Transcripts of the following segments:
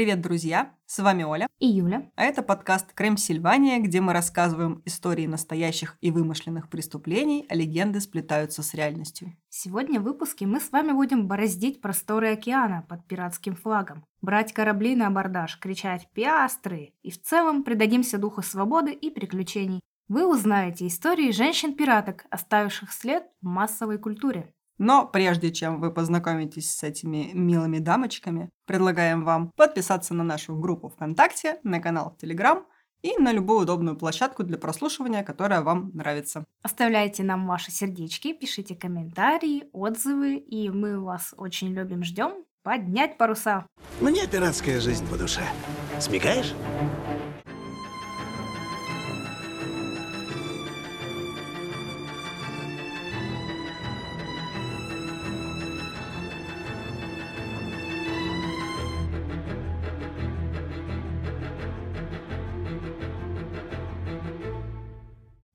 Привет, друзья! С вами Оля. И Юля. А это подкаст «Крем Сильвания», где мы рассказываем истории настоящих и вымышленных преступлений, а легенды сплетаются с реальностью. Сегодня в выпуске мы с вами будем бороздить просторы океана под пиратским флагом, брать корабли на абордаж, кричать «Пиастры!» и в целом предадимся духу свободы и приключений. Вы узнаете истории женщин-пираток, оставивших след в массовой культуре. Но прежде чем вы познакомитесь с этими милыми дамочками, предлагаем вам подписаться на нашу группу ВКонтакте, на канал в Телеграм и на любую удобную площадку для прослушивания, которая вам нравится. Оставляйте нам ваши сердечки, пишите комментарии, отзывы, и мы вас очень любим, ждем. Поднять паруса! Мне пиратская жизнь по душе. Смекаешь?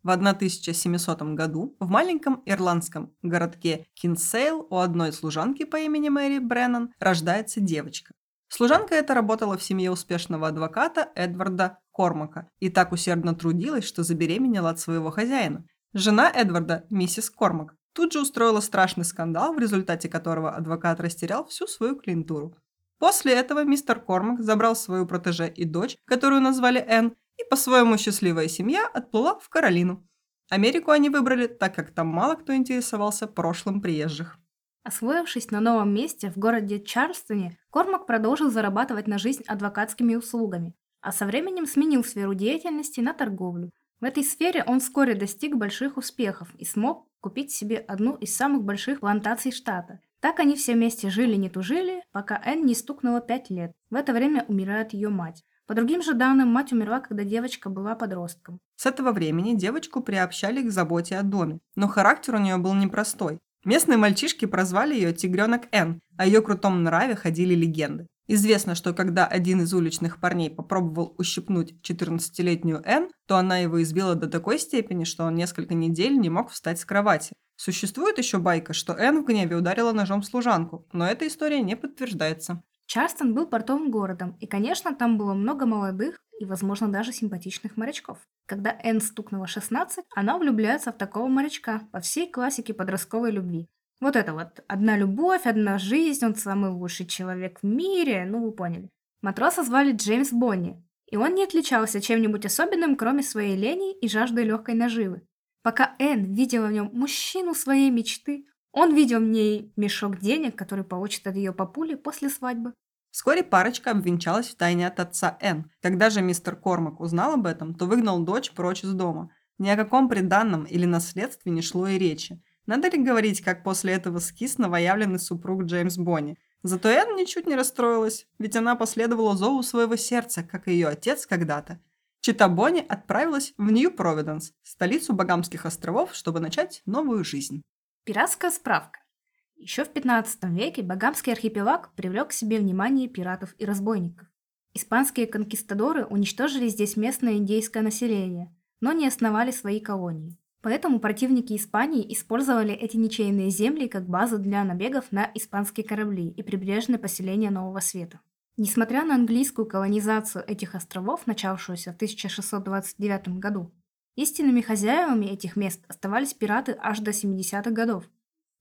В 1700 году в маленьком ирландском городке Кинсейл у одной служанки по имени Мэри Бреннан рождается девочка. Служанка эта работала в семье успешного адвоката Эдварда Кормака и так усердно трудилась, что забеременела от своего хозяина. Жена Эдварда, миссис Кормак, тут же устроила страшный скандал, в результате которого адвокат растерял всю свою клиентуру. После этого мистер Кормак забрал свою протеже и дочь, которую назвали Энн, и по-своему счастливая семья отплыла в Каролину. Америку они выбрали, так как там мало кто интересовался прошлым приезжих. Освоившись на новом месте в городе Чарльстоне, Кормак продолжил зарабатывать на жизнь адвокатскими услугами, а со временем сменил сферу деятельности на торговлю. В этой сфере он вскоре достиг больших успехов и смог купить себе одну из самых больших плантаций штата. Так они все вместе жили не тужили, пока Энн не стукнуло пять лет. В это время умирает ее мать. По другим же данным, мать умерла, когда девочка была подростком. С этого времени девочку приобщали к заботе о доме, но характер у нее был непростой. Местные мальчишки прозвали ее «Тигренок Н», о ее крутом нраве ходили легенды. Известно, что когда один из уличных парней попробовал ущипнуть 14-летнюю Н, то она его избила до такой степени, что он несколько недель не мог встать с кровати. Существует еще байка, что Н в гневе ударила ножом служанку, но эта история не подтверждается. Чарстон был портовым городом, и, конечно, там было много молодых и, возможно, даже симпатичных морячков. Когда Энн стукнула 16, она влюбляется в такого морячка по всей классике подростковой любви. Вот это вот. Одна любовь, одна жизнь, он самый лучший человек в мире, ну вы поняли. Матроса звали Джеймс Бонни, и он не отличался чем-нибудь особенным, кроме своей лени и жажды легкой наживы. Пока Энн видела в нем мужчину своей мечты, он видел в ней мешок денег, который получит от ее папули после свадьбы. Вскоре парочка обвенчалась в тайне от отца Энн. Когда же мистер Кормак узнал об этом, то выгнал дочь прочь из дома. Ни о каком приданном или наследстве не шло и речи. Надо ли говорить, как после этого скис новоявленный супруг Джеймс Бонни? Зато Энн ничуть не расстроилась, ведь она последовала зову своего сердца, как и ее отец когда-то. Чита Бонни отправилась в Нью-Провиденс, столицу Багамских островов, чтобы начать новую жизнь. Пиратская справка. Еще в 15 веке Багамский архипелаг привлек к себе внимание пиратов и разбойников. Испанские конкистадоры уничтожили здесь местное индейское население, но не основали свои колонии. Поэтому противники Испании использовали эти ничейные земли как базу для набегов на испанские корабли и прибрежные поселения Нового Света. Несмотря на английскую колонизацию этих островов, начавшуюся в 1629 году, Истинными хозяевами этих мест оставались пираты аж до 70-х годов.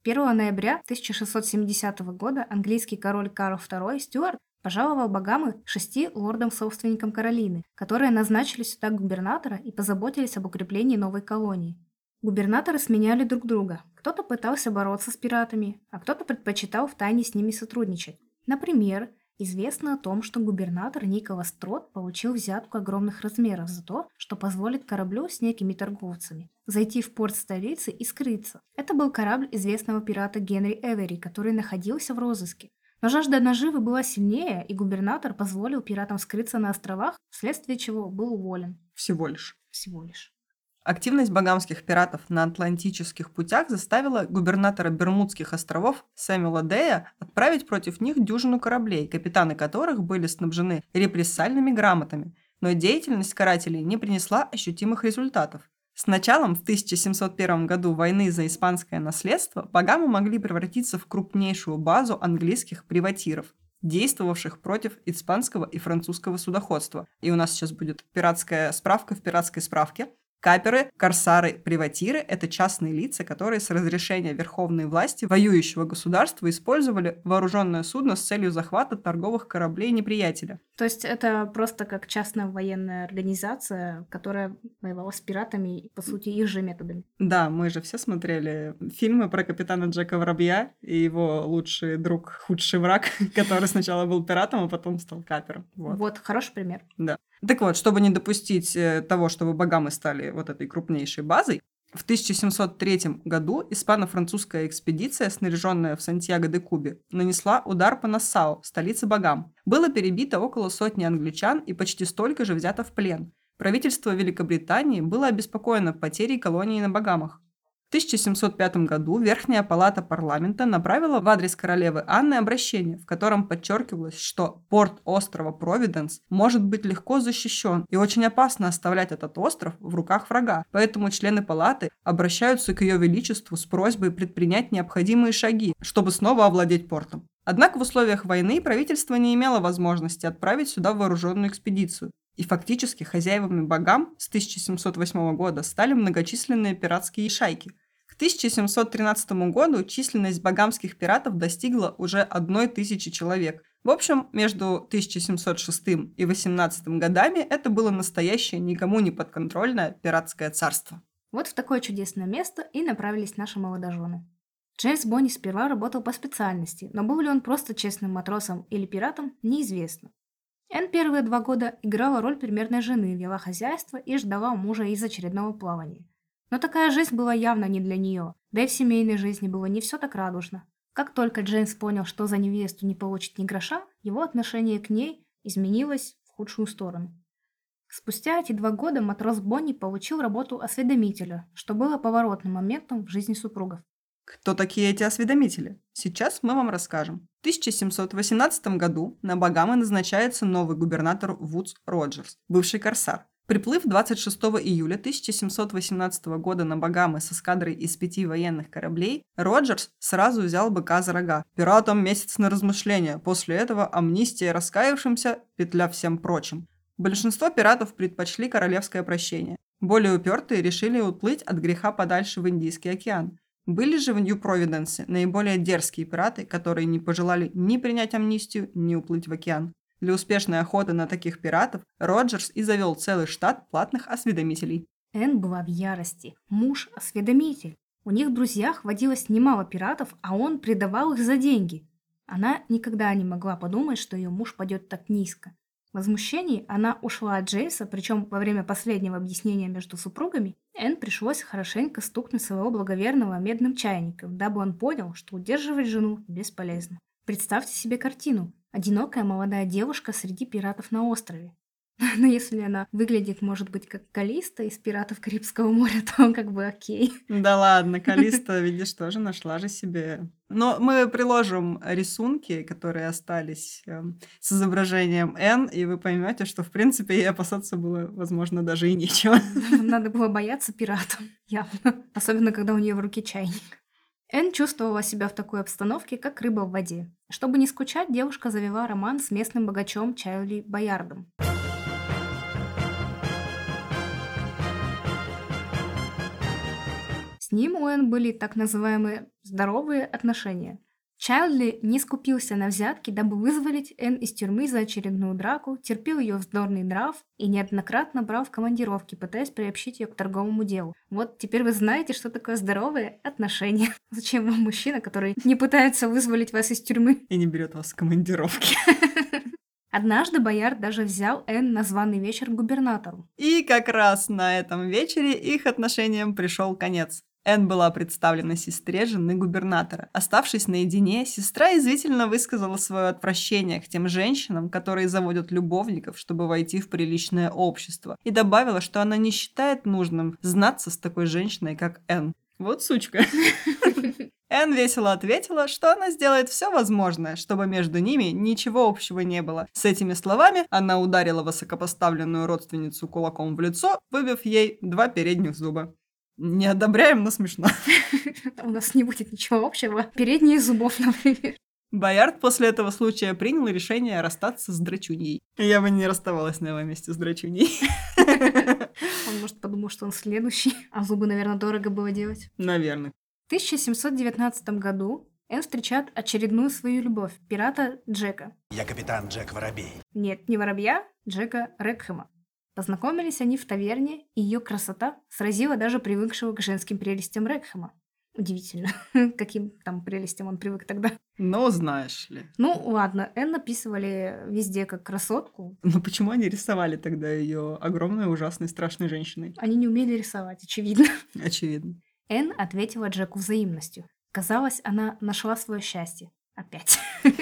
1 ноября 1670 года английский король Карл II Стюарт пожаловал Багамы шести лордам-собственникам Каролины, которые назначили сюда губернатора и позаботились об укреплении новой колонии. Губернаторы сменяли друг друга. Кто-то пытался бороться с пиратами, а кто-то предпочитал втайне с ними сотрудничать. Например, Известно о том, что губернатор Николас Трот получил взятку огромных размеров за то, что позволит кораблю с некими торговцами зайти в порт столицы и скрыться. Это был корабль известного пирата Генри Эвери, который находился в розыске. Но жажда наживы была сильнее, и губернатор позволил пиратам скрыться на островах, вследствие чего был уволен. Всего лишь. Всего лишь. Активность багамских пиратов на атлантических путях заставила губернатора Бермудских островов Сэмюэла Дея отправить против них дюжину кораблей, капитаны которых были снабжены репрессальными грамотами, но деятельность карателей не принесла ощутимых результатов. С началом в 1701 году войны за испанское наследство Багамы могли превратиться в крупнейшую базу английских приватиров, действовавших против испанского и французского судоходства. И у нас сейчас будет пиратская справка в пиратской справке – Каперы, корсары, приватиры – это частные лица, которые с разрешения верховной власти воюющего государства использовали вооруженное судно с целью захвата торговых кораблей неприятеля. То есть это просто как частная военная организация, которая воевала с пиратами, по сути, их же методами. Да, мы же все смотрели фильмы про капитана Джека Воробья и его лучший друг, худший враг, который сначала был пиратом, а потом стал капером. Вот, вот хороший пример. Да. Так вот, чтобы не допустить э, того, чтобы Багамы стали вот этой крупнейшей базой, в 1703 году испано-французская экспедиция, снаряженная в Сантьяго-де-Кубе, нанесла удар по Нассау, столице Багам. Было перебито около сотни англичан и почти столько же взято в плен. Правительство Великобритании было обеспокоено потерей колонии на Багамах. 1705 году Верхняя палата парламента направила в адрес королевы Анны обращение, в котором подчеркивалось, что порт острова Провиденс может быть легко защищен и очень опасно оставлять этот остров в руках врага. Поэтому члены палаты обращаются к ее величеству с просьбой предпринять необходимые шаги, чтобы снова овладеть портом. Однако в условиях войны правительство не имело возможности отправить сюда вооруженную экспедицию. И фактически хозяевами богам с 1708 года стали многочисленные пиратские шайки – к 1713 году численность багамских пиратов достигла уже одной тысячи человек. В общем, между 1706 и 18 годами это было настоящее никому не подконтрольное пиратское царство. Вот в такое чудесное место и направились наши молодожены. Джеймс Бонни сперва работал по специальности, но был ли он просто честным матросом или пиратом, неизвестно. Энн первые два года играла роль примерной жены, вела хозяйство и ждала мужа из очередного плавания. Но такая жизнь была явно не для нее, да и в семейной жизни было не все так радужно. Как только Джеймс понял, что за невесту не получит ни гроша, его отношение к ней изменилось в худшую сторону. Спустя эти два года матрос Бонни получил работу осведомителя, что было поворотным моментом в жизни супругов. Кто такие эти осведомители? Сейчас мы вам расскажем. В 1718 году на Багамы назначается новый губернатор Вудс Роджерс, бывший корсар. Приплыв 26 июля 1718 года на Багамы с эскадрой из пяти военных кораблей, Роджерс сразу взял быка за рога. Пиратам месяц на размышления, после этого амнистия раскаявшимся, петля всем прочим. Большинство пиратов предпочли королевское прощение. Более упертые решили уплыть от греха подальше в Индийский океан. Были же в Нью-Провиденсе наиболее дерзкие пираты, которые не пожелали ни принять амнистию, ни уплыть в океан. Для успешной охоты на таких пиратов Роджерс и завел целый штат платных осведомителей. Энн была в ярости. Муж – осведомитель. У них в друзьях водилось немало пиратов, а он предавал их за деньги. Она никогда не могла подумать, что ее муж пойдет так низко. В возмущении она ушла от Джеймса, причем во время последнего объяснения между супругами Энн пришлось хорошенько стукнуть своего благоверного медным чайником, дабы он понял, что удерживать жену бесполезно. Представьте себе картину. Одинокая молодая девушка среди пиратов на острове. Но если она выглядит, может быть, как Калиста из «Пиратов Карибского моря», то как бы окей. Да ладно, Калиста, видишь, тоже нашла же себе. Но мы приложим рисунки, которые остались э, с изображением Н, и вы поймете, что, в принципе, ей опасаться было, возможно, даже и нечего. Надо было бояться пиратов, явно. Особенно, когда у нее в руке чайник. Энн чувствовала себя в такой обстановке, как рыба в воде. Чтобы не скучать, девушка завела роман с местным богачом Чайли Боярдом. С ним у Энн были так называемые «здоровые отношения». Чайлдли не скупился на взятки, дабы вызволить Энн из тюрьмы за очередную драку, терпел ее вздорный нрав и неоднократно брал в командировки, пытаясь приобщить ее к торговому делу. Вот теперь вы знаете, что такое здоровые отношения. Зачем вам мужчина, который не пытается вызволить вас из тюрьмы? И не берет вас в командировки. Однажды Боярд даже взял Энн на званый вечер к губернатору. И как раз на этом вечере их отношениям пришел конец. Энн была представлена сестре жены губернатора. Оставшись наедине, сестра извительно высказала свое отвращение к тем женщинам, которые заводят любовников, чтобы войти в приличное общество, и добавила, что она не считает нужным знаться с такой женщиной, как Энн. Вот сучка. Энн весело ответила, что она сделает все возможное, чтобы между ними ничего общего не было. С этими словами она ударила высокопоставленную родственницу кулаком в лицо, выбив ей два передних зуба. Не одобряем, но смешно. У нас не будет ничего общего. Передние зубов, например. Боярд после этого случая принял решение расстаться с драчуньей. Я бы не расставалась на его месте с драчуньей. Он, может, подумал, что он следующий, а зубы, наверное, дорого было делать. Наверное. В 1719 году Энн встречает очередную свою любовь, пирата Джека. Я капитан Джек Воробей. Нет, не воробья, Джека Рекхэма. Познакомились они в таверне, и ее красота сразила даже привыкшего к женским прелестям Рекхэма. Удивительно, каким там прелестям он привык тогда. Но знаешь ли. Ну, ладно, Энн написывали везде как красотку. Но почему они рисовали тогда ее огромной, ужасной, страшной женщиной? Они не умели рисовать, очевидно. Очевидно. Энн ответила Джеку взаимностью. Казалось, она нашла свое счастье. Опять.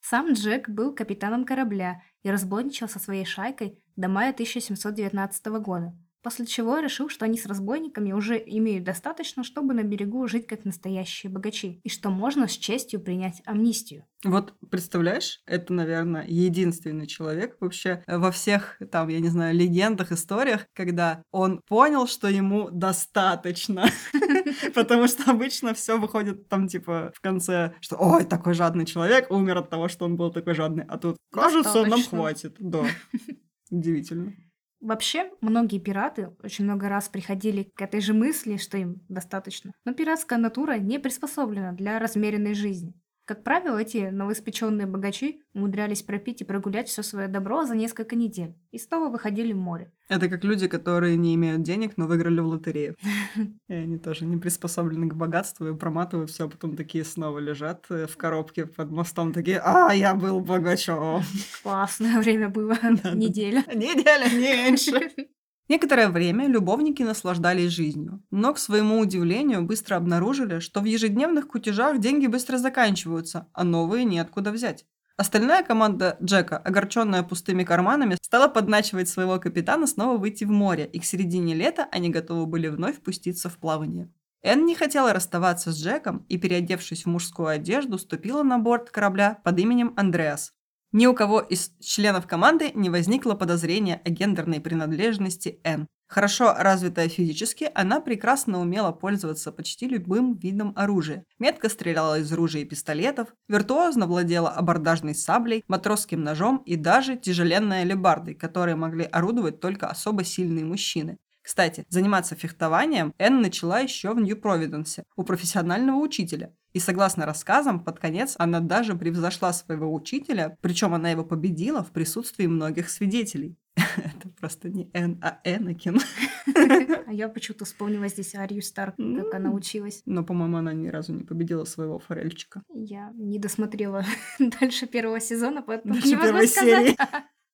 Сам Джек был капитаном корабля и разбойничал со своей шайкой до мая 1719 года, после чего решил, что они с разбойниками уже имеют достаточно, чтобы на берегу жить как настоящие богачи, и что можно с честью принять амнистию. Вот представляешь, это, наверное, единственный человек вообще во всех, там, я не знаю, легендах, историях, когда он понял, что ему достаточно. Потому что обычно все выходит там, типа, в конце, что ой, такой жадный человек умер от того, что он был такой жадный. А тут, кажется, нам хватит. Да. Удивительно. Вообще, многие пираты очень много раз приходили к этой же мысли, что им достаточно. Но пиратская натура не приспособлена для размеренной жизни. Как правило, эти новоиспеченные богачи умудрялись пропить и прогулять все свое добро за несколько недель и снова выходили в море. Это как люди, которые не имеют денег, но выиграли в лотерею. И они тоже не приспособлены к богатству и проматывают все, а потом такие снова лежат э, в коробке под мостом, такие, а, я был богачом. Классное время было, неделя. Неделя меньше. Некоторое время любовники наслаждались жизнью, но, к своему удивлению, быстро обнаружили, что в ежедневных кутежах деньги быстро заканчиваются, а новые неоткуда взять. Остальная команда Джека, огорченная пустыми карманами, стала подначивать своего капитана снова выйти в море, и к середине лета они готовы были вновь пуститься в плавание. Энн не хотела расставаться с Джеком и, переодевшись в мужскую одежду, ступила на борт корабля под именем Андреас. Ни у кого из членов команды не возникло подозрения о гендерной принадлежности Энн. Хорошо развитая физически, она прекрасно умела пользоваться почти любым видом оружия. Метко стреляла из ружей и пистолетов, виртуозно владела абордажной саблей, матросским ножом и даже тяжеленной алебардой, которые могли орудовать только особо сильные мужчины. Кстати, заниматься фехтованием Энн начала еще в Нью-Провиденсе у профессионального учителя. И согласно рассказам, под конец она даже превзошла своего учителя, причем она его победила в присутствии многих свидетелей. Это просто не Энн, а Энакин. А я почему-то вспомнила здесь Арию Старк, как она училась. Но, по-моему, она ни разу не победила своего форельчика. Я не досмотрела дальше первого сезона, поэтому Дальше не могу сказать. серии.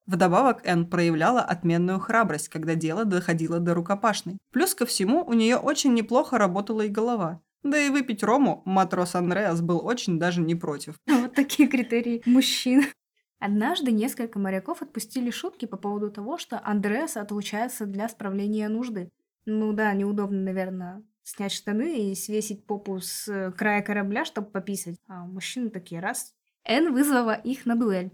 Вдобавок, Энн проявляла отменную храбрость, когда дело доходило до рукопашной. Плюс ко всему, у нее очень неплохо работала и голова. Да и выпить рому матрос Андреас был очень даже не против. Вот такие критерии мужчин. Однажды несколько моряков отпустили шутки по поводу того, что Андреас отлучается для справления нужды. Ну да, неудобно, наверное, снять штаны и свесить попу с э, края корабля, чтобы пописать. А мужчины такие раз. Энн вызвала их на дуэль.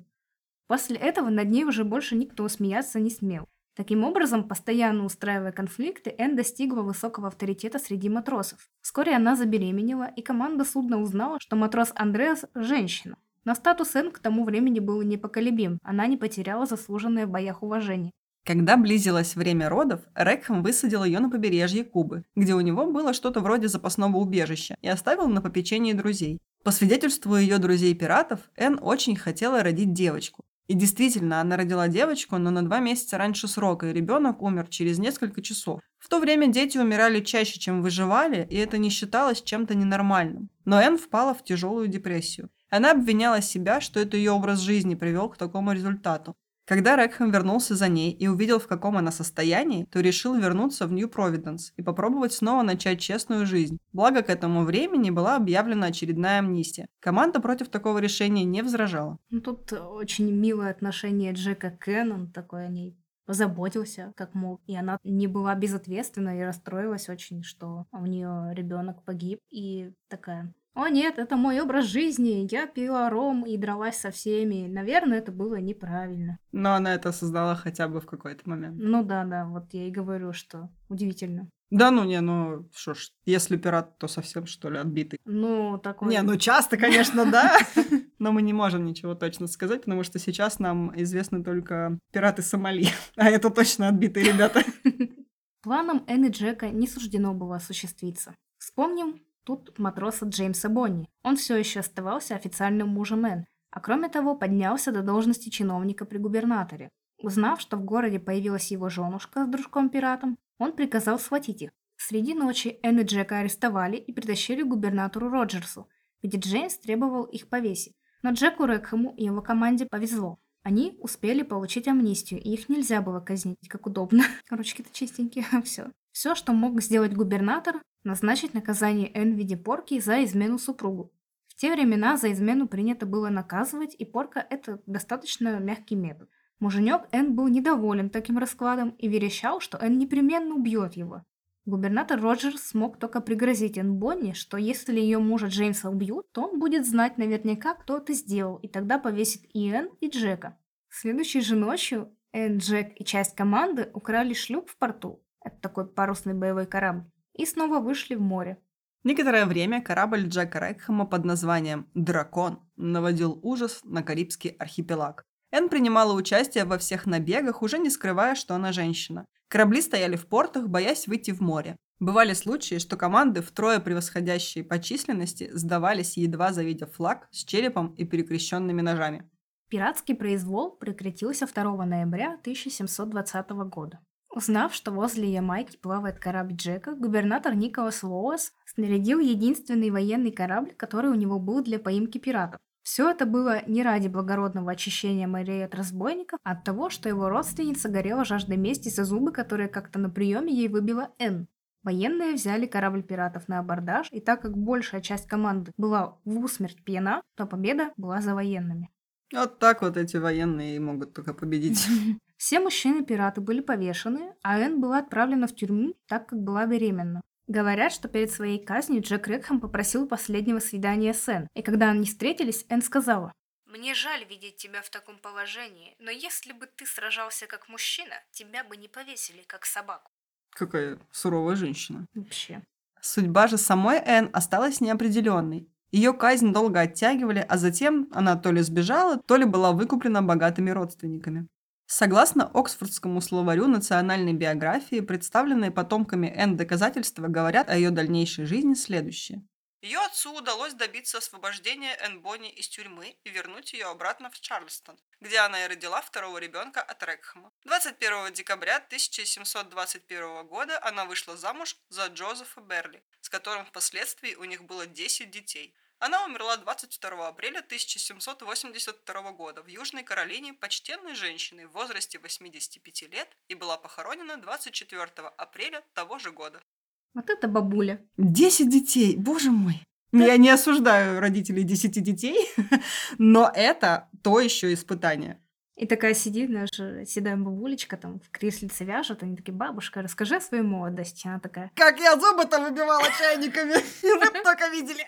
После этого над ней уже больше никто смеяться не смел. Таким образом, постоянно устраивая конфликты, Энн достигла высокого авторитета среди матросов. Вскоре она забеременела, и команда судна узнала, что матрос Андреас – женщина. Но статус Энн к тому времени был непоколебим, она не потеряла заслуженное в боях уважение. Когда близилось время родов, Рекхэм высадил ее на побережье Кубы, где у него было что-то вроде запасного убежища, и оставил на попечении друзей. По свидетельству ее друзей-пиратов, Энн очень хотела родить девочку. И действительно, она родила девочку, но на два месяца раньше срока, и ребенок умер через несколько часов. В то время дети умирали чаще, чем выживали, и это не считалось чем-то ненормальным. Но Энн впала в тяжелую депрессию. Она обвиняла себя, что это ее образ жизни привел к такому результату. Когда Рекхэм вернулся за ней и увидел, в каком она состоянии, то решил вернуться в Нью-Провиденс и попробовать снова начать честную жизнь. Благо, к этому времени была объявлена очередная амнистия. Команда против такого решения не возражала. Ну, тут очень милое отношение Джека Кеннон такой о ней позаботился как мог. И она не была безответственна и расстроилась очень, что у нее ребенок погиб. И такая, о нет, это мой образ жизни. Я пила ром и дралась со всеми. Наверное, это было неправильно. Но она это создала хотя бы в какой-то момент. Ну да, да, вот я и говорю, что удивительно. Да ну не, ну что ж, если пират, то совсем что ли отбитый. Ну, такой... Не, ну часто, конечно, да. Но мы не можем ничего точно сказать, потому что сейчас нам известны только пираты Сомали. А это точно отбитые ребята. Планам Энн и Джека не суждено было осуществиться. Вспомним тут матроса Джеймса Бонни. Он все еще оставался официальным мужем Энн, а кроме того поднялся до должности чиновника при губернаторе. Узнав, что в городе появилась его женушка с дружком-пиратом, он приказал схватить их. Среди ночи Энн и Джека арестовали и притащили к губернатору Роджерсу, где Джеймс требовал их повесить. Но Джеку Рекхэму и его команде повезло. Они успели получить амнистию, и их нельзя было казнить, как удобно. Ручки-то чистенькие, все. Все, что мог сделать губернатор, назначить наказание Н в виде порки за измену супругу. В те времена за измену принято было наказывать, и порка – это достаточно мягкий метод. Муженек Н был недоволен таким раскладом и верещал, что Н непременно убьет его. Губернатор Роджерс смог только пригрозить Энн Бонни, что если ее мужа Джеймса убьют, то он будет знать наверняка, кто это сделал, и тогда повесит и Энн, и Джека. Следующей же ночью Энн, Джек и часть команды украли шлюп в порту, это такой парусный боевой корабль, и снова вышли в море. Некоторое время корабль Джека Рекхэма под названием «Дракон» наводил ужас на Карибский архипелаг. Энн принимала участие во всех набегах, уже не скрывая, что она женщина. Корабли стояли в портах, боясь выйти в море. Бывали случаи, что команды, втрое превосходящие по численности, сдавались, едва завидев флаг с черепом и перекрещенными ножами. Пиратский произвол прекратился 2 ноября 1720 года. Узнав, что возле Ямайки плавает корабль Джека, губернатор Николас Лоуэс снарядил единственный военный корабль, который у него был для поимки пиратов. Все это было не ради благородного очищения морей от разбойников, а от того, что его родственница горела жаждой мести за зубы, которые как-то на приеме ей выбила Н. Военные взяли корабль пиратов на абордаж, и так как большая часть команды была в усмерть пьяна, то победа была за военными. Вот так вот эти военные могут только победить. Все мужчины-пираты были повешены, а Энн была отправлена в тюрьму, так как была беременна. Говорят, что перед своей казнью Джек Рекхэм попросил последнего свидания с Энн, и когда они встретились, Энн сказала, «Мне жаль видеть тебя в таком положении, но если бы ты сражался как мужчина, тебя бы не повесили как собаку». Какая суровая женщина. Вообще. Судьба же самой Энн осталась неопределенной. Ее казнь долго оттягивали, а затем она то ли сбежала, то ли была выкуплена богатыми родственниками. Согласно Оксфордскому словарю национальной биографии, представленные потомками Энн доказательства говорят о ее дальнейшей жизни следующее. Ее отцу удалось добиться освобождения Энн Бонни из тюрьмы и вернуть ее обратно в Чарльстон, где она и родила второго ребенка от Рекхэма. 21 декабря 1721 года она вышла замуж за Джозефа Берли, с которым впоследствии у них было 10 детей – она умерла 22 апреля 1782 года в Южной Каролине почтенной женщиной в возрасте 85 лет и была похоронена 24 апреля того же года. Вот это бабуля. Десять детей, боже мой. Да. Я не осуждаю родителей десяти детей, но это то еще испытание. И такая сидит наша седая бабулечка там в креслице вяжет, они такие, бабушка, расскажи о своей молодости. Она такая, как я зубы-то выбивала чайниками, вы только видели.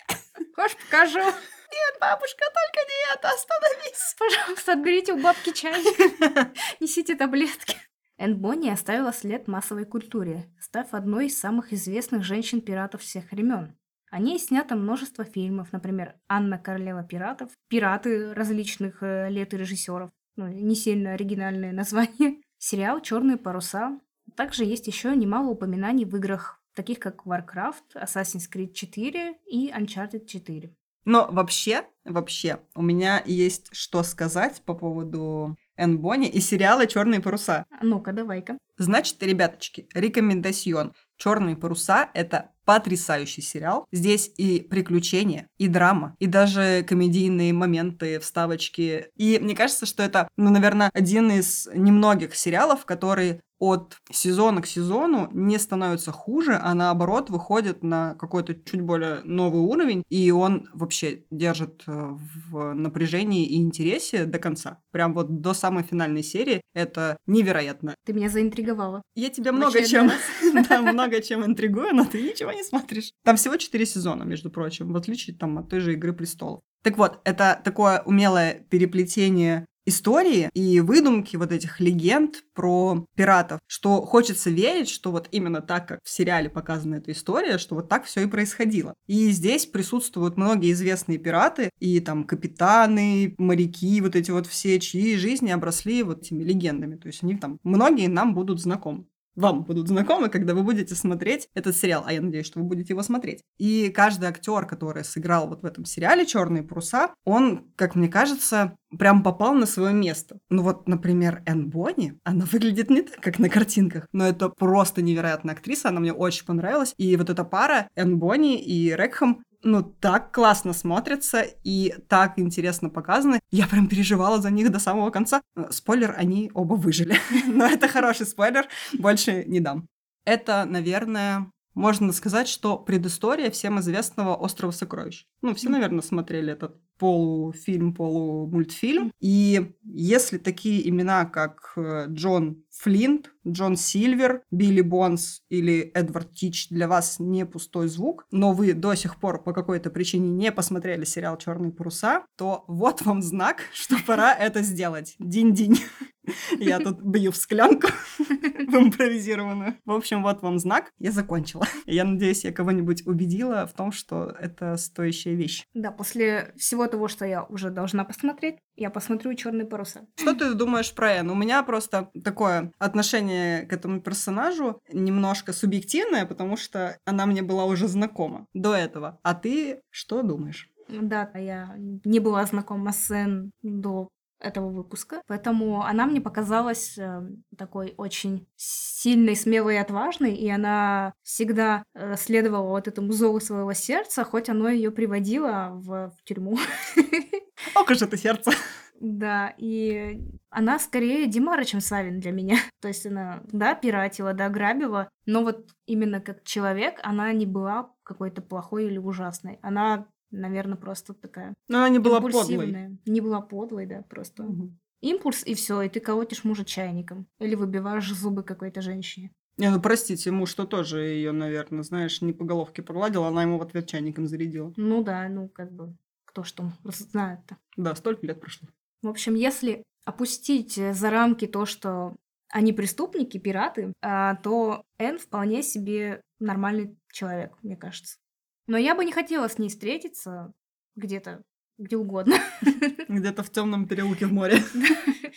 Хочешь, покажу? Нет, бабушка, только не это, остановись. Пожалуйста, отберите у бабки чайник, несите таблетки. Энн Бонни оставила след массовой культуре, став одной из самых известных женщин-пиратов всех времен. О ней снято множество фильмов, например, «Анна Королева пиратов», «Пираты» различных э, лет и режиссеров, ну, не сильно оригинальное название. сериал «Черные паруса». Также есть еще немало упоминаний в играх, таких как Warcraft, Assassin's Creed 4 и Uncharted 4. Но вообще, вообще, у меня есть что сказать по поводу Энн Бонни и сериала «Черные паруса». А Ну-ка, давай-ка. Значит, ребяточки, рекомендацион. «Черные паруса» — это потрясающий сериал. Здесь и приключения, и драма, и даже комедийные моменты, вставочки. И мне кажется, что это, ну, наверное, один из немногих сериалов, который от сезона к сезону не становится хуже, а наоборот выходит на какой-то чуть более новый уровень, и он вообще держит э, в напряжении и интересе до конца. Прям вот до самой финальной серии. Это невероятно. Ты меня заинтриговала. Я тебя много чем, да, много чем интригую, но ты ничего не смотришь. Там всего четыре сезона, между прочим, в отличие там от той же «Игры престолов». Так вот, это такое умелое переплетение истории и выдумки вот этих легенд про пиратов, что хочется верить, что вот именно так, как в сериале показана эта история, что вот так все и происходило. И здесь присутствуют многие известные пираты, и там капитаны, моряки, вот эти вот все, чьи жизни обросли вот этими легендами. То есть они там, многие нам будут знакомы вам будут знакомы, когда вы будете смотреть этот сериал, а я надеюсь, что вы будете его смотреть. И каждый актер, который сыграл вот в этом сериале «Черные паруса», он, как мне кажется, прям попал на свое место. Ну вот, например, Энн Бонни, она выглядит не так, как на картинках, но это просто невероятная актриса, она мне очень понравилась. И вот эта пара Энн Бонни и Рекхэм ну, так классно смотрятся и так интересно показаны. Я прям переживала за них до самого конца. Э, Спойлер, они оба выжили. Но это хороший спойлер, больше не дам. Это, наверное, можно сказать, что предыстория всем известного «Острова сокровищ». Ну, все, наверное, смотрели этот полуфильм, полумультфильм. И если такие имена, как э, Джон Флинт, Джон Сильвер, Билли Бонс или Эдвард Тич для вас не пустой звук, но вы до сих пор по какой-то причине не посмотрели сериал «Черные паруса», то вот вам знак, что пора это сделать. Динь-динь. Я тут бью в склянку в импровизированную. В общем, вот вам знак. Я закончила. Я надеюсь, я кого-нибудь убедила в том, что это стоящая вещь. Да, после всего того, что я уже должна посмотреть, я посмотрю «Черные паруса». Что ты думаешь про Энн? У меня просто такое отношение к этому персонажу немножко субъективное, потому что она мне была уже знакома до этого. А ты что думаешь? Да, я не была знакома с Энн до этого выпуска, поэтому она мне показалась э, такой очень сильной, смелой и отважной, и она всегда э, следовала вот этому зову своего сердца, хоть оно ее приводило в, в тюрьму. Ох уж это сердце. Да, и она скорее Димара, чем Савин для меня. То есть она, да, пиратила, да, грабила, но вот именно как человек она не была какой-то плохой или ужасной. Она, наверное, просто такая Но она не была подлой. Не была подлой, да, просто. Мгм. Импульс и все, и ты колотишь мужа чайником. Или выбиваешь зубы какой-то женщине. Не, ну простите, муж что тоже ее, наверное, знаешь, не по головке погладил, она ему в ответ чайником зарядила. Ну да, ну как бы, кто там знает-то. Да, столько лет прошло. В общем, если опустить э, за рамки то, что они преступники, пираты, а, то Энн вполне себе нормальный человек, мне кажется. Но я бы не хотела с ней встретиться где-то, где угодно. Где-то в темном переулке в море.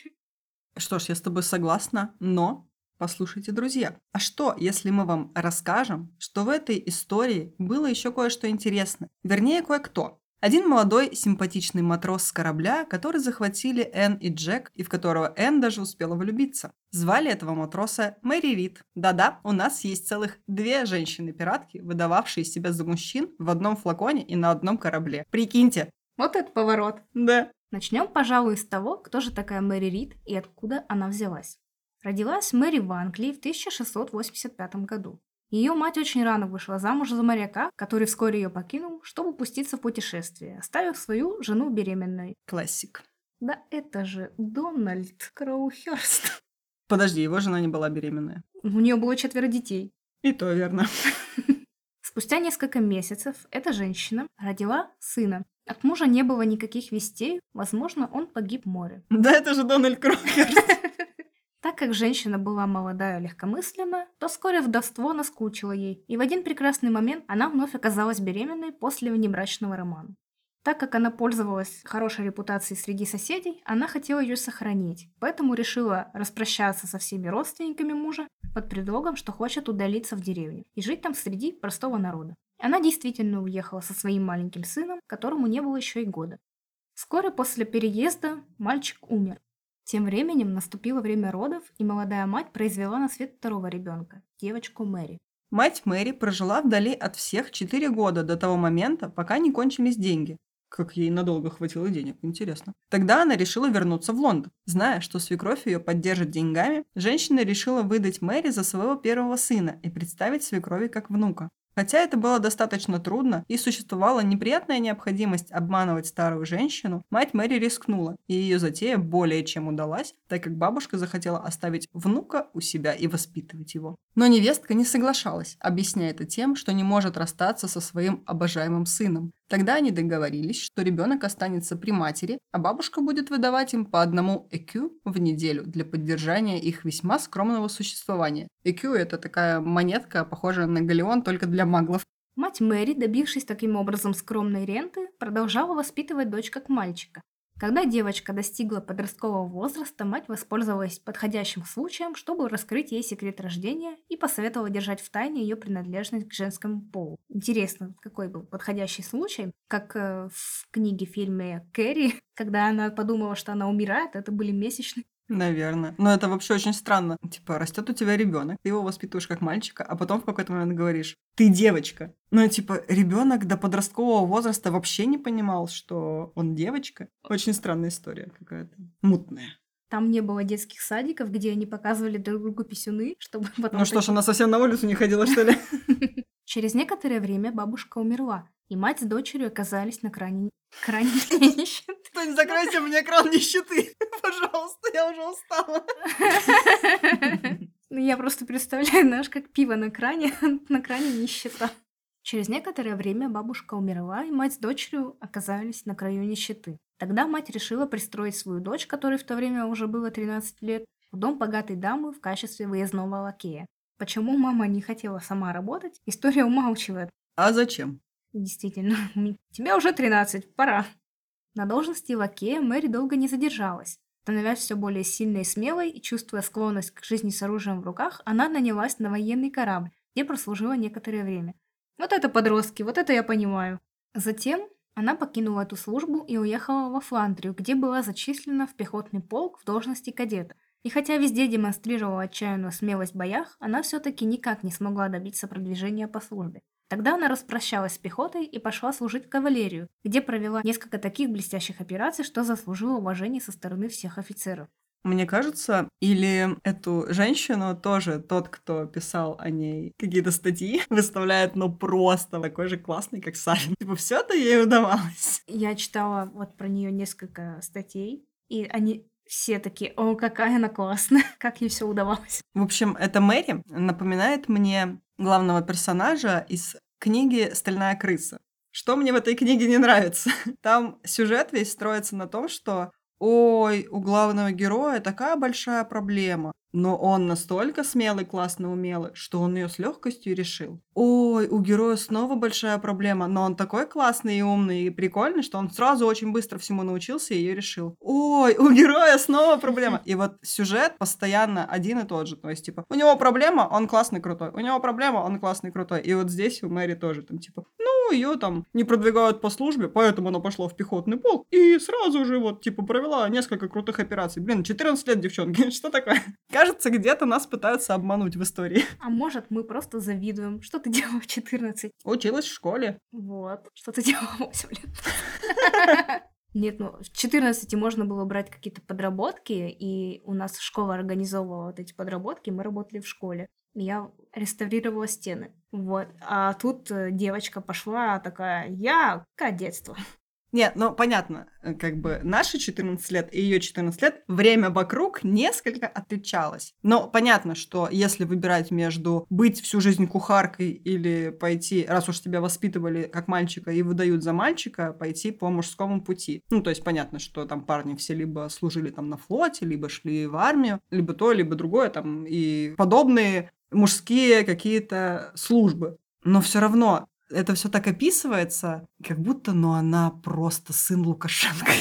Что ж, я с тобой согласна, но послушайте, друзья, а что, если мы вам расскажем, что в этой истории было еще кое-что интересное? Вернее, кое-кто. Один молодой симпатичный матрос с корабля, который захватили Энн и Джек, и в которого Энн даже успела влюбиться. Звали этого матроса Мэри Рид. Да-да, у нас есть целых две женщины-пиратки, выдававшие себя за мужчин в одном флаконе и на одном корабле. Прикиньте. Вот это поворот. Да. Начнем, пожалуй, с того, кто же такая Мэри Рид и откуда она взялась. Родилась Мэри в Англии в 1685 году. Ее мать очень рано вышла замуж за моряка, который вскоре ее покинул, чтобы пуститься в путешествие, оставив свою жену беременной. Классик. Да это же Дональд Кроухерст. Подожди, его жена не была беременная. У нее было четверо детей. И то верно. Спустя несколько месяцев эта женщина родила сына. От мужа не было никаких вестей, возможно, он погиб в море. Да это же Дональд Крокерс. Так как женщина была молодая и легкомысленна, то вскоре вдовство наскучило ей, и в один прекрасный момент она вновь оказалась беременной после внебрачного романа. Так как она пользовалась хорошей репутацией среди соседей, она хотела ее сохранить, поэтому решила распрощаться со всеми родственниками мужа под предлогом, что хочет удалиться в деревню и жить там среди простого народа. Она действительно уехала со своим маленьким сыном, которому не было еще и года. Вскоре после переезда мальчик умер. Тем временем наступило время родов, и молодая мать произвела на свет второго ребенка, девочку Мэри. Мать Мэри прожила вдали от всех 4 года до того момента, пока не кончились деньги. Как ей надолго хватило денег, интересно. Тогда она решила вернуться в Лондон. Зная, что свекровь ее поддержит деньгами, женщина решила выдать Мэри за своего первого сына и представить свекрови как внука. Хотя это было достаточно трудно и существовала неприятная необходимость обманывать старую женщину, мать Мэри рискнула, и ее затея более чем удалась, так как бабушка захотела оставить внука у себя и воспитывать его. Но невестка не соглашалась, объясняя это тем, что не может расстаться со своим обожаемым сыном. Тогда они договорились, что ребенок останется при матери, а бабушка будет выдавать им по одному ЭКЮ в неделю для поддержания их весьма скромного существования. ЭКЮ – это такая монетка, похожая на галеон, только для маглов. Мать Мэри, добившись таким образом скромной ренты, продолжала воспитывать дочь как мальчика. Когда девочка достигла подросткового возраста, мать воспользовалась подходящим случаем, чтобы раскрыть ей секрет рождения и посоветовала держать в тайне ее принадлежность к женскому полу. Интересно, какой был подходящий случай? Как э, в книге фильме «Кэрри», когда она подумала, что она умирает, это были месячные. Наверное. Но это вообще очень странно. Типа, растет у тебя ребенок, ты его воспитываешь как мальчика, а потом в какой-то момент говоришь, ты девочка. Ну, типа, ребенок до подросткового возраста вообще не понимал, что он девочка. Очень странная история какая-то. Мутная. Там не было детских садиков, где они показывали друг другу писюны, чтобы потом... Ну что ж, она совсем на улицу не ходила, что ли? Через некоторое время бабушка умерла, и мать с дочерью оказались на крайне... крайне нищеты. Кто-нибудь закройте мне экран нищеты, пожалуйста, я уже устала. Ну, я просто представляю, знаешь, как пиво на кране, на кране нищета. Через некоторое время бабушка умерла, и мать с дочерью оказались на краю нищеты. Тогда мать решила пристроить свою дочь, которой в то время уже было 13 лет, в дом богатой дамы в качестве выездного лакея. Почему мама не хотела сама работать, история умалчивает. А зачем? Действительно, тебе уже 13, пора. На должности лакея Мэри долго не задержалась. Становясь все более сильной и смелой и чувствуя склонность к жизни с оружием в руках, она нанялась на военный корабль, где прослужила некоторое время. Вот это подростки, вот это я понимаю. Затем она покинула эту службу и уехала во Фландрию, где была зачислена в пехотный полк в должности кадета. И хотя везде демонстрировала отчаянную смелость в боях, она все-таки никак не смогла добиться продвижения по службе. Тогда она распрощалась с пехотой и пошла служить в кавалерию, где провела несколько таких блестящих операций, что заслужила уважение со стороны всех офицеров. Мне кажется, или эту женщину тоже тот, кто писал о ней какие-то статьи, выставляет, ну, просто такой же классный, как Савин. Типа, все это ей удавалось. Я читала вот про нее несколько статей, и они все такие, о, какая она классная, как ей все удавалось. В общем, эта Мэри напоминает мне главного персонажа из книги «Стальная крыса». Что мне в этой книге не нравится? Там сюжет весь строится на том, что ой, у главного героя такая большая проблема. Но он настолько смелый, классно умелый, что он ее с легкостью решил. Ой, у героя снова большая проблема, но он такой классный и умный и прикольный, что он сразу очень быстро всему научился и ее решил. Ой, у героя снова проблема. И вот сюжет постоянно один и тот же. То есть, типа, у него проблема, он классный, крутой. У него проблема, он классный, крутой. И вот здесь у Мэри тоже там, типа, ну, ее там не продвигают по службе, поэтому она пошла в пехотный полк и сразу же вот, типа, провела несколько крутых операций. Блин, 14 лет, девчонки, что такое? Кажется, где-то нас пытаются обмануть в истории. А может, мы просто завидуем. Что ты делала в 14? Училась в школе. Вот. Что ты делала в 8 лет? Нет, ну, в 14 можно было брать какие-то подработки, и у нас школа организовывала вот эти подработки, мы работали в школе. Я реставрировала стены. Вот. А тут э, девочка пошла такая, я кадетство. Нет, ну понятно, э, как бы наши 14 лет и ее 14 лет, время вокруг несколько отличалось. Но понятно, что если выбирать между быть всю жизнь кухаркой или пойти, раз уж тебя воспитывали как мальчика и выдают за мальчика, пойти по мужскому пути. Ну, то есть понятно, что там парни все либо служили там на флоте, либо шли в армию, либо то, либо другое там и подобные мужские какие-то службы. Но все равно это все так описывается, как будто, ну, она просто сын Лукашенко.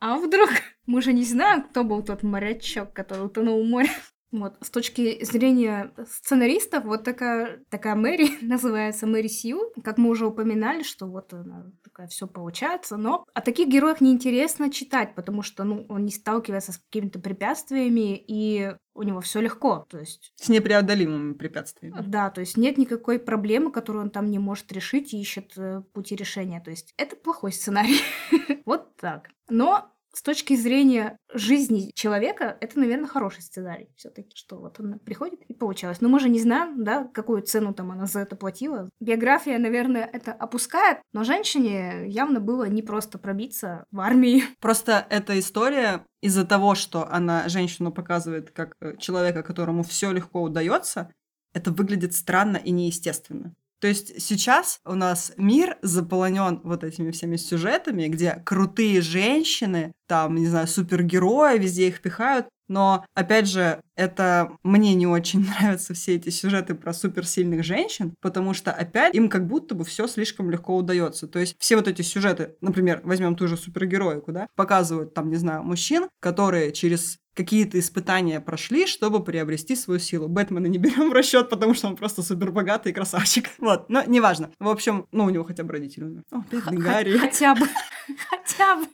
А вдруг? Мы же не знаем, кто был тот морячок, который утонул в море. Вот, с точки зрения сценаристов, вот такая, такая Мэри называется Мэри Сью. Как мы уже упоминали, что вот она такая все получается, но о таких героях неинтересно читать, потому что, ну, он не сталкивается с какими-то препятствиями, и у него все легко, то есть... С непреодолимыми препятствиями. Да, то есть нет никакой проблемы, которую он там не может решить и ищет э, пути решения. То есть это плохой сценарий. Вот так. Но с точки зрения жизни человека, это, наверное, хороший сценарий все-таки, что вот она приходит и получалось. Но мы же не знаем, да, какую цену там она за это платила. Биография, наверное, это опускает, но женщине явно было не просто пробиться в армии. Просто эта история из-за того, что она женщину показывает как э, человека, которому все легко удается, это выглядит странно и неестественно. То есть сейчас у нас мир заполонен вот этими всеми сюжетами, где крутые женщины, там, не знаю, супергерои, везде их пихают. Но, опять же, это мне не очень нравятся все эти сюжеты про суперсильных женщин, потому что, опять, им как будто бы все слишком легко удается. То есть все вот эти сюжеты, например, возьмем ту же супергероику, да, показывают там, не знаю, мужчин, которые через какие-то испытания прошли, чтобы приобрести свою силу. Бэтмена не берем в расчет, потому что он просто супер богатый красавчик. Вот, но неважно. В общем, ну, у него хотя бы родители умерли. О, бедный Гарри. Хотя бы. Хотя бы.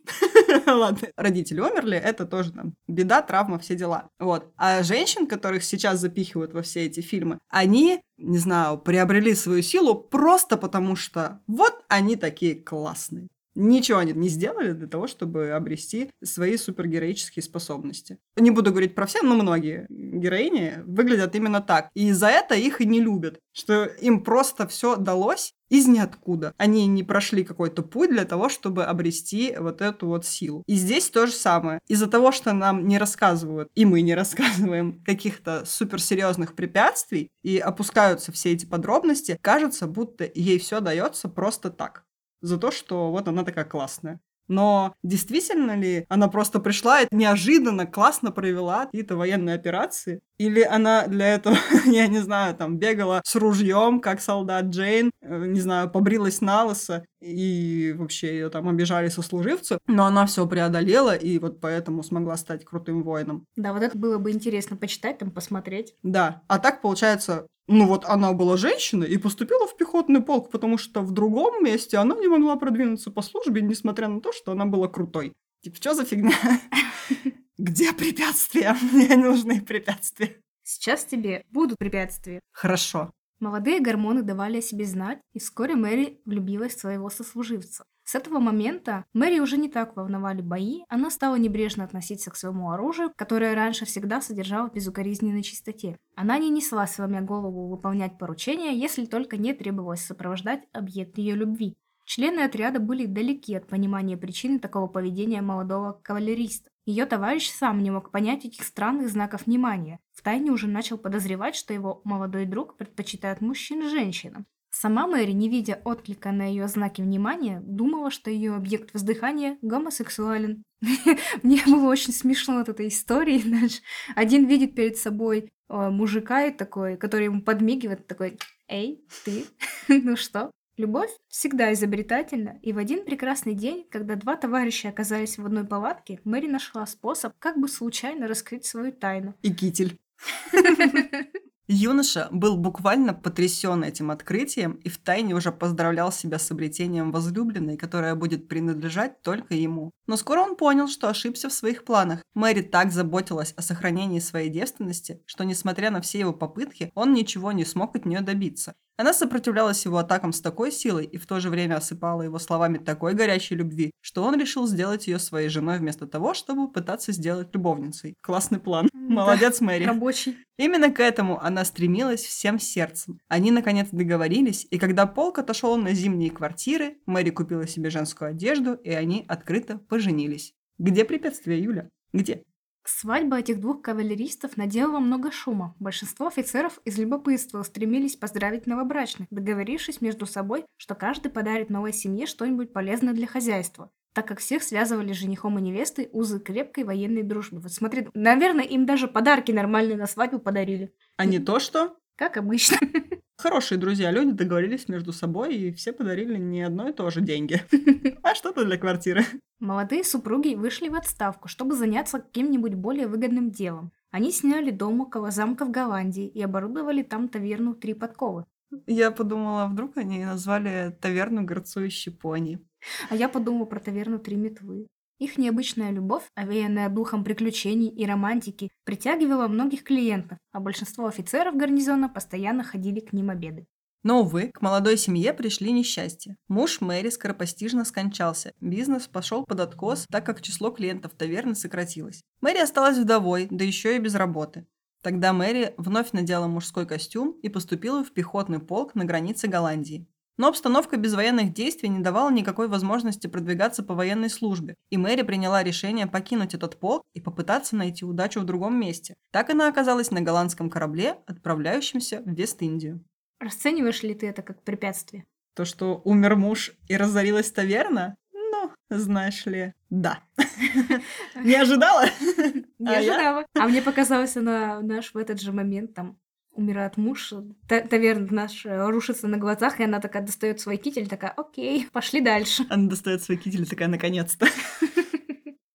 Ладно, родители умерли, это тоже там беда, травма, все дела. Вот. А женщин, которых сейчас запихивают во все эти фильмы, они, не знаю, приобрели свою силу просто потому, что вот они такие классные. Ничего они не сделали для того, чтобы обрести свои супергероические способности. Не буду говорить про все, но многие героини выглядят именно так. И за это их и не любят. Что им просто все далось из ниоткуда. Они не прошли какой-то путь для того, чтобы обрести вот эту вот силу. И здесь то же самое. Из-за того, что нам не рассказывают, и мы не рассказываем каких-то суперсерьезных препятствий, и опускаются все эти подробности, кажется, будто ей все дается просто так за то, что вот она такая классная. Но действительно ли она просто пришла и неожиданно классно провела какие-то военные операции? Или она для этого, я не знаю, там бегала с ружьем, как солдат Джейн, э, не знаю, побрилась на лысо, и вообще ее там обижали сослуживцы, но она все преодолела, и вот поэтому смогла стать крутым воином. Да, вот это было бы интересно почитать, там, посмотреть. Да, а так получается, ну вот она была женщина и поступила в пехотный полк, потому что в другом месте она не могла продвинуться по службе, несмотря на то, что она была крутой. Типа, что за фигня? Где препятствия? Мне нужны препятствия. Сейчас тебе будут препятствия. Хорошо. Молодые гормоны давали о себе знать, и вскоре Мэри влюбилась в своего сослуживца. С этого момента Мэри уже не так волновали бои, она стала небрежно относиться к своему оружию, которое раньше всегда содержало в безукоризненной чистоте. Она не несла, сломя голову, выполнять поручения, если только не требовалось сопровождать объект ее любви. Члены отряда были далеки от понимания причины такого поведения молодого кавалериста. Ее товарищ сам не мог понять этих странных знаков внимания. Втайне уже начал подозревать, что его молодой друг предпочитает мужчин женщинам. Сама Мэри, не видя отклика на ее знаки внимания, думала, что ее объект воздыхания гомосексуален. Мне было очень смешно от этой истории. Знаешь. Один видит перед собой э, мужика и такой, который ему подмигивает, такой «Эй, ты, ну что?» Любовь всегда изобретательна, и в один прекрасный день, когда два товарища оказались в одной палатке, Мэри нашла способ как бы случайно раскрыть свою тайну. И китель. Юноша был буквально потрясен этим открытием и втайне уже поздравлял себя с обретением возлюбленной, которая будет принадлежать только ему. Но скоро он понял, что ошибся в своих планах. Мэри так заботилась о сохранении своей девственности, что, несмотря на все его попытки, он ничего не смог от нее добиться. Она сопротивлялась его атакам с такой силой и в то же время осыпала его словами такой горячей любви, что он решил сделать ее своей женой вместо того, чтобы пытаться сделать любовницей. Классный план. Молодец, Да, Мэри. Рабочий. Именно к этому она стремилась всем сердцем. Они наконец договорились, и когда полк отошел на зимние квартиры, Мэри купила себе женскую одежду, и они открыто поженились. Где препятствия, Юля? Где? Свадьба этих двух кавалеристов наделала много шума. Большинство офицеров из любопытства устремились поздравить новобрачных, договорившись между собой, что каждый подарит новой семье что-нибудь полезное для хозяйства так как всех связывали с женихом и невестой узы крепкой военной дружбы. Вот смотри, наверное, им даже подарки нормальные на свадьбу подарили. А не то, что... Как обычно. Хорошие друзья, люди договорились между собой, и все подарили не одно и то же деньги, а что-то для квартиры. Молодые супруги вышли в отставку, чтобы заняться каким-нибудь более выгодным делом. Они сняли дом около замка в Голландии и оборудовали там таверну «Три подковы». Я подумала, вдруг они назвали таверну «Горцующий пони». А я подумала про таверну «Три метвы». Их необычная любовь, овеянная духом приключений и романтики, притягивала многих клиентов, а большинство офицеров гарнизона постоянно ходили к ним обедать. Но, увы, к молодой семье пришли несчастья. Муж Мэри скоропостижно скончался. Бизнес пошел под откос, так как число клиентов таверны сократилось. Мэри осталась вдовой, да еще и без работы. Тогда Мэри вновь надела мужской костюм и поступила в пехотный полк на границе Голландии. Но обстановка без военных действий не давала никакой возможности продвигаться по военной службе, и Мэри приняла решение покинуть этот полк и попытаться найти удачу в другом месте. Так она оказалась на голландском корабле, отправляющемся в Вест-Индию. Расцениваешь ли ты это как препятствие? То, что умер муж и разорилась таверна? Ну, знаешь ли, да. Не ожидала? Не А ожидала. А мне показалось, она, знаешь, в этот же момент там умирает муж, та- таверна наш э, рушится на глазах, и она такая достает свой китель, такая, окей, пошли дальше. Она достает свой китель, такая, наконец-то.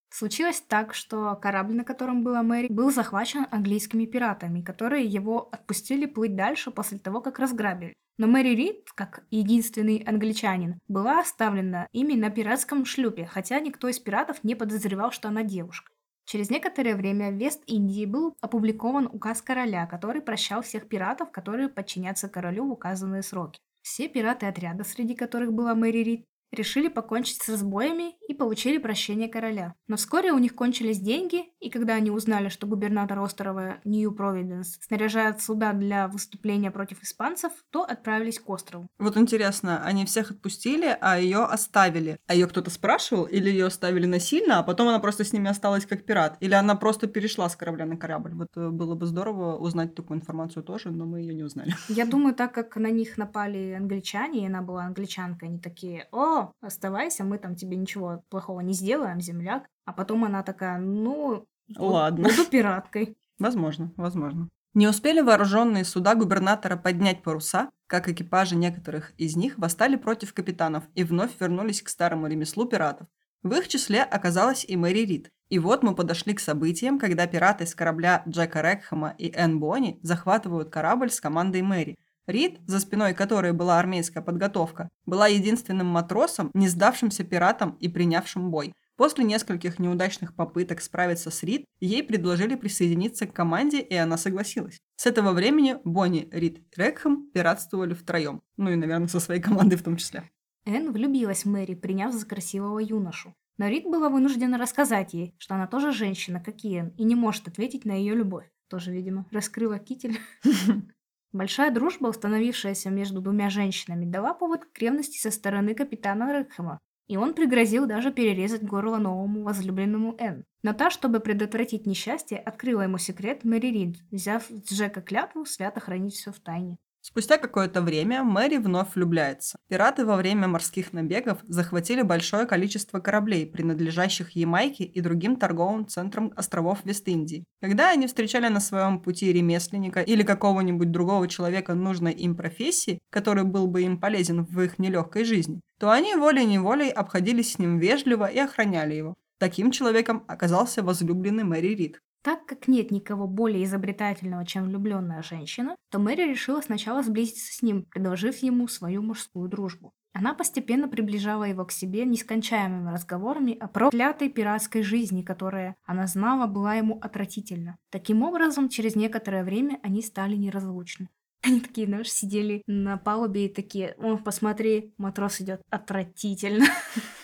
Случилось так, что корабль, на котором была Мэри, был захвачен английскими пиратами, которые его отпустили плыть дальше после того, как разграбили. Но Мэри Рид, как единственный англичанин, была оставлена ими на пиратском шлюпе, хотя никто из пиратов не подозревал, что она девушка. Через некоторое время в Вест-Индии был опубликован указ короля, который прощал всех пиратов, которые подчинятся королю в указанные сроки. Все пираты отряда, среди которых была Мэри Рид, решили покончить с разбоями и получили прощение короля. Но вскоре у них кончились деньги, и когда они узнали, что губернатор острова Нью-Провиденс снаряжает суда для выступления против испанцев, то отправились к острову. Вот интересно, они всех отпустили, а ее оставили. А ее кто-то спрашивал, или ее оставили насильно, а потом она просто с ними осталась как пират? Или она просто перешла с корабля на корабль? Вот э, было бы здорово узнать такую информацию тоже, но мы ее не узнали. Я думаю, так как на них напали англичане, и она была англичанкой, они такие, о, оставайся, мы там тебе ничего плохого не сделаем, земляк. А потом она такая, ну, Ладно. буду пираткой. Возможно, возможно. Не успели вооруженные суда губернатора поднять паруса, как экипажи некоторых из них восстали против капитанов и вновь вернулись к старому ремеслу пиратов. В их числе оказалась и Мэри Рид. И вот мы подошли к событиям, когда пираты с корабля Джека Рекхэма и Энн Бонни захватывают корабль с командой Мэри. Рид, за спиной которой была армейская подготовка, была единственным матросом, не сдавшимся пиратам и принявшим бой. После нескольких неудачных попыток справиться с Рид, ей предложили присоединиться к команде, и она согласилась. С этого времени Бонни, Рид и Рекхэм пиратствовали втроем. Ну и, наверное, со своей командой в том числе. Энн влюбилась в Мэри, приняв за красивого юношу. Но Рид была вынуждена рассказать ей, что она тоже женщина, как и Энн, и не может ответить на ее любовь. Тоже, видимо, раскрыла китель. Большая дружба, установившаяся между двумя женщинами, дала повод к ревности со стороны капитана Рекхэма, и он пригрозил даже перерезать горло новому возлюбленному Энн. Но та, чтобы предотвратить несчастье, открыла ему секрет Мэри Рид, взяв с Джека клятву свято хранить все в тайне. Спустя какое-то время Мэри вновь влюбляется. Пираты во время морских набегов захватили большое количество кораблей, принадлежащих Ямайке и другим торговым центрам островов Вест-Индии. Когда они встречали на своем пути ремесленника или какого-нибудь другого человека нужной им профессии, который был бы им полезен в их нелегкой жизни, то они волей-неволей обходились с ним вежливо и охраняли его. Таким человеком оказался возлюбленный Мэри Рид. Так как нет никого более изобретательного, чем влюбленная женщина, то Мэри решила сначала сблизиться с ним, предложив ему свою мужскую дружбу. Она постепенно приближала его к себе нескончаемыми разговорами о проклятой пиратской жизни, которая, она знала, была ему отвратительна. Таким образом, через некоторое время они стали неразлучны. Они такие, знаешь, сидели на палубе и такие, о, посмотри, матрос идет отвратительно.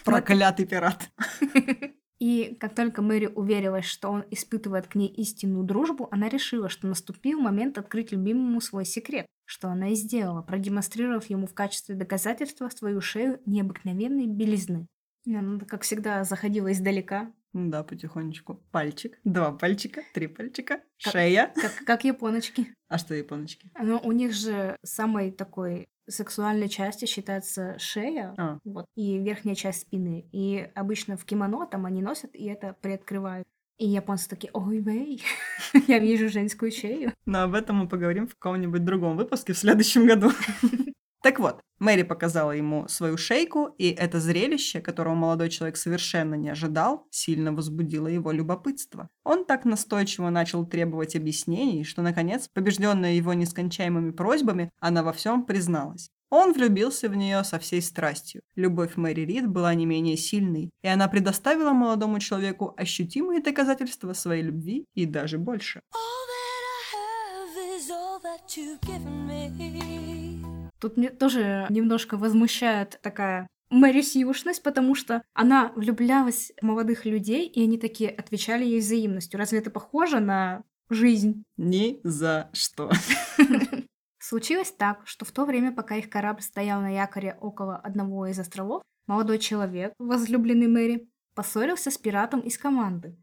Проклятый пират. И как только Мэри уверилась, что он испытывает к ней истинную дружбу, она решила, что наступил момент открыть любимому свой секрет, что она и сделала, продемонстрировав ему в качестве доказательства свою шею необыкновенной белизны. И Она, как всегда, заходила издалека, Да, потихонечку. Пальчик, два пальчика, три пальчика, Как- шея. как, как японочки. А что японочки? Но у них же самой такой сексуальной частью считается шея, А, вот, и верхняя часть спины. И обычно в кимоно там они носят и это приоткрывают. И японцы такие, ой, вей, я вижу женскую шею. Но об этом мы поговорим в каком-нибудь другом выпуске в следующем году. Так вот, Мэри показала ему свою шейку, и это зрелище, которого молодой человек совершенно не ожидал, сильно возбудило его любопытство. Он так настойчиво начал требовать объяснений, что, наконец, побежденная его нескончаемыми просьбами, она во всем призналась. Он влюбился в нее со всей страстью. Любовь Мэри Рид была не менее сильной, и она предоставила молодому человеку ощутимые доказательства своей любви и даже больше. Тут мне тоже немножко возмущает такая Мэри Сьюшность, потому что она влюблялась в молодых людей, и они такие отвечали ей взаимностью. Разве это похоже на жизнь? Ни за что. Случилось так, что в то время, пока их корабль стоял на якоре около одного из островов, молодой человек, возлюбленный Мэри, поссорился с пиратом из команды.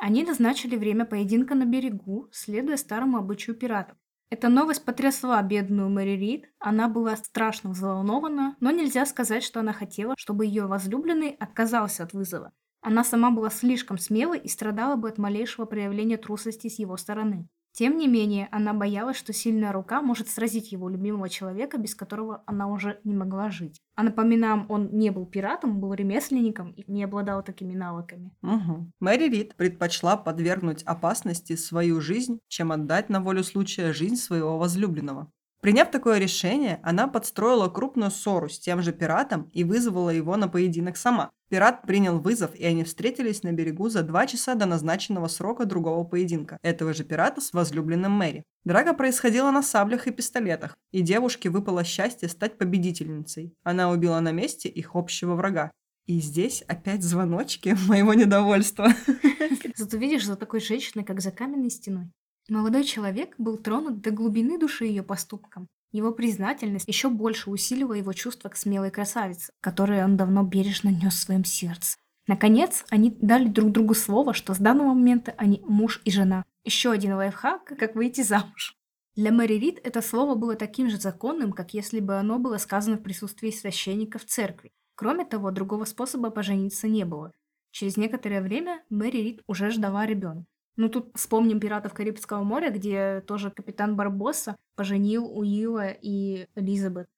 Они назначили время поединка на берегу, следуя старому обычаю пиратов. Эта новость потрясла бедную Мэри Рид. Она была страшно взволнована, но нельзя сказать, что она хотела, чтобы ее возлюбленный отказался от вызова. Она сама была слишком смелой и страдала бы от малейшего проявления трусости с его стороны. Тем не менее, она боялась, что сильная рука может сразить его любимого человека, без которого она уже не могла жить. А напоминаем, он не был пиратом, был ремесленником и не обладал такими навыками. Угу. Мэри Рид предпочла подвергнуть опасности свою жизнь, чем отдать на волю случая жизнь своего возлюбленного. Приняв такое решение, она подстроила крупную ссору с тем же пиратом и вызвала его на поединок сама. Пират принял вызов, и они встретились на берегу за два часа до назначенного срока другого поединка, этого же пирата с возлюбленным Мэри. Драка происходила на саблях и пистолетах, и девушке выпало счастье стать победительницей. Она убила на месте их общего врага. И здесь опять звоночки моего недовольства. Зато видишь, за такой женщиной, как за каменной стеной. Молодой человек был тронут до глубины души ее поступком. Его признательность еще больше усилила его чувство к смелой красавице, которое он давно бережно нес в своем сердце. Наконец, они дали друг другу слово, что с данного момента они муж и жена. Еще один лайфхак, как выйти замуж. Для Мэри Рид это слово было таким же законным, как если бы оно было сказано в присутствии священника в церкви. Кроме того, другого способа пожениться не было. Через некоторое время Мэри Рид уже ждала ребенка. Ну, тут вспомним «Пиратов Карибского моря», где тоже капитан Барбосса поженил Уилла и Элизабет.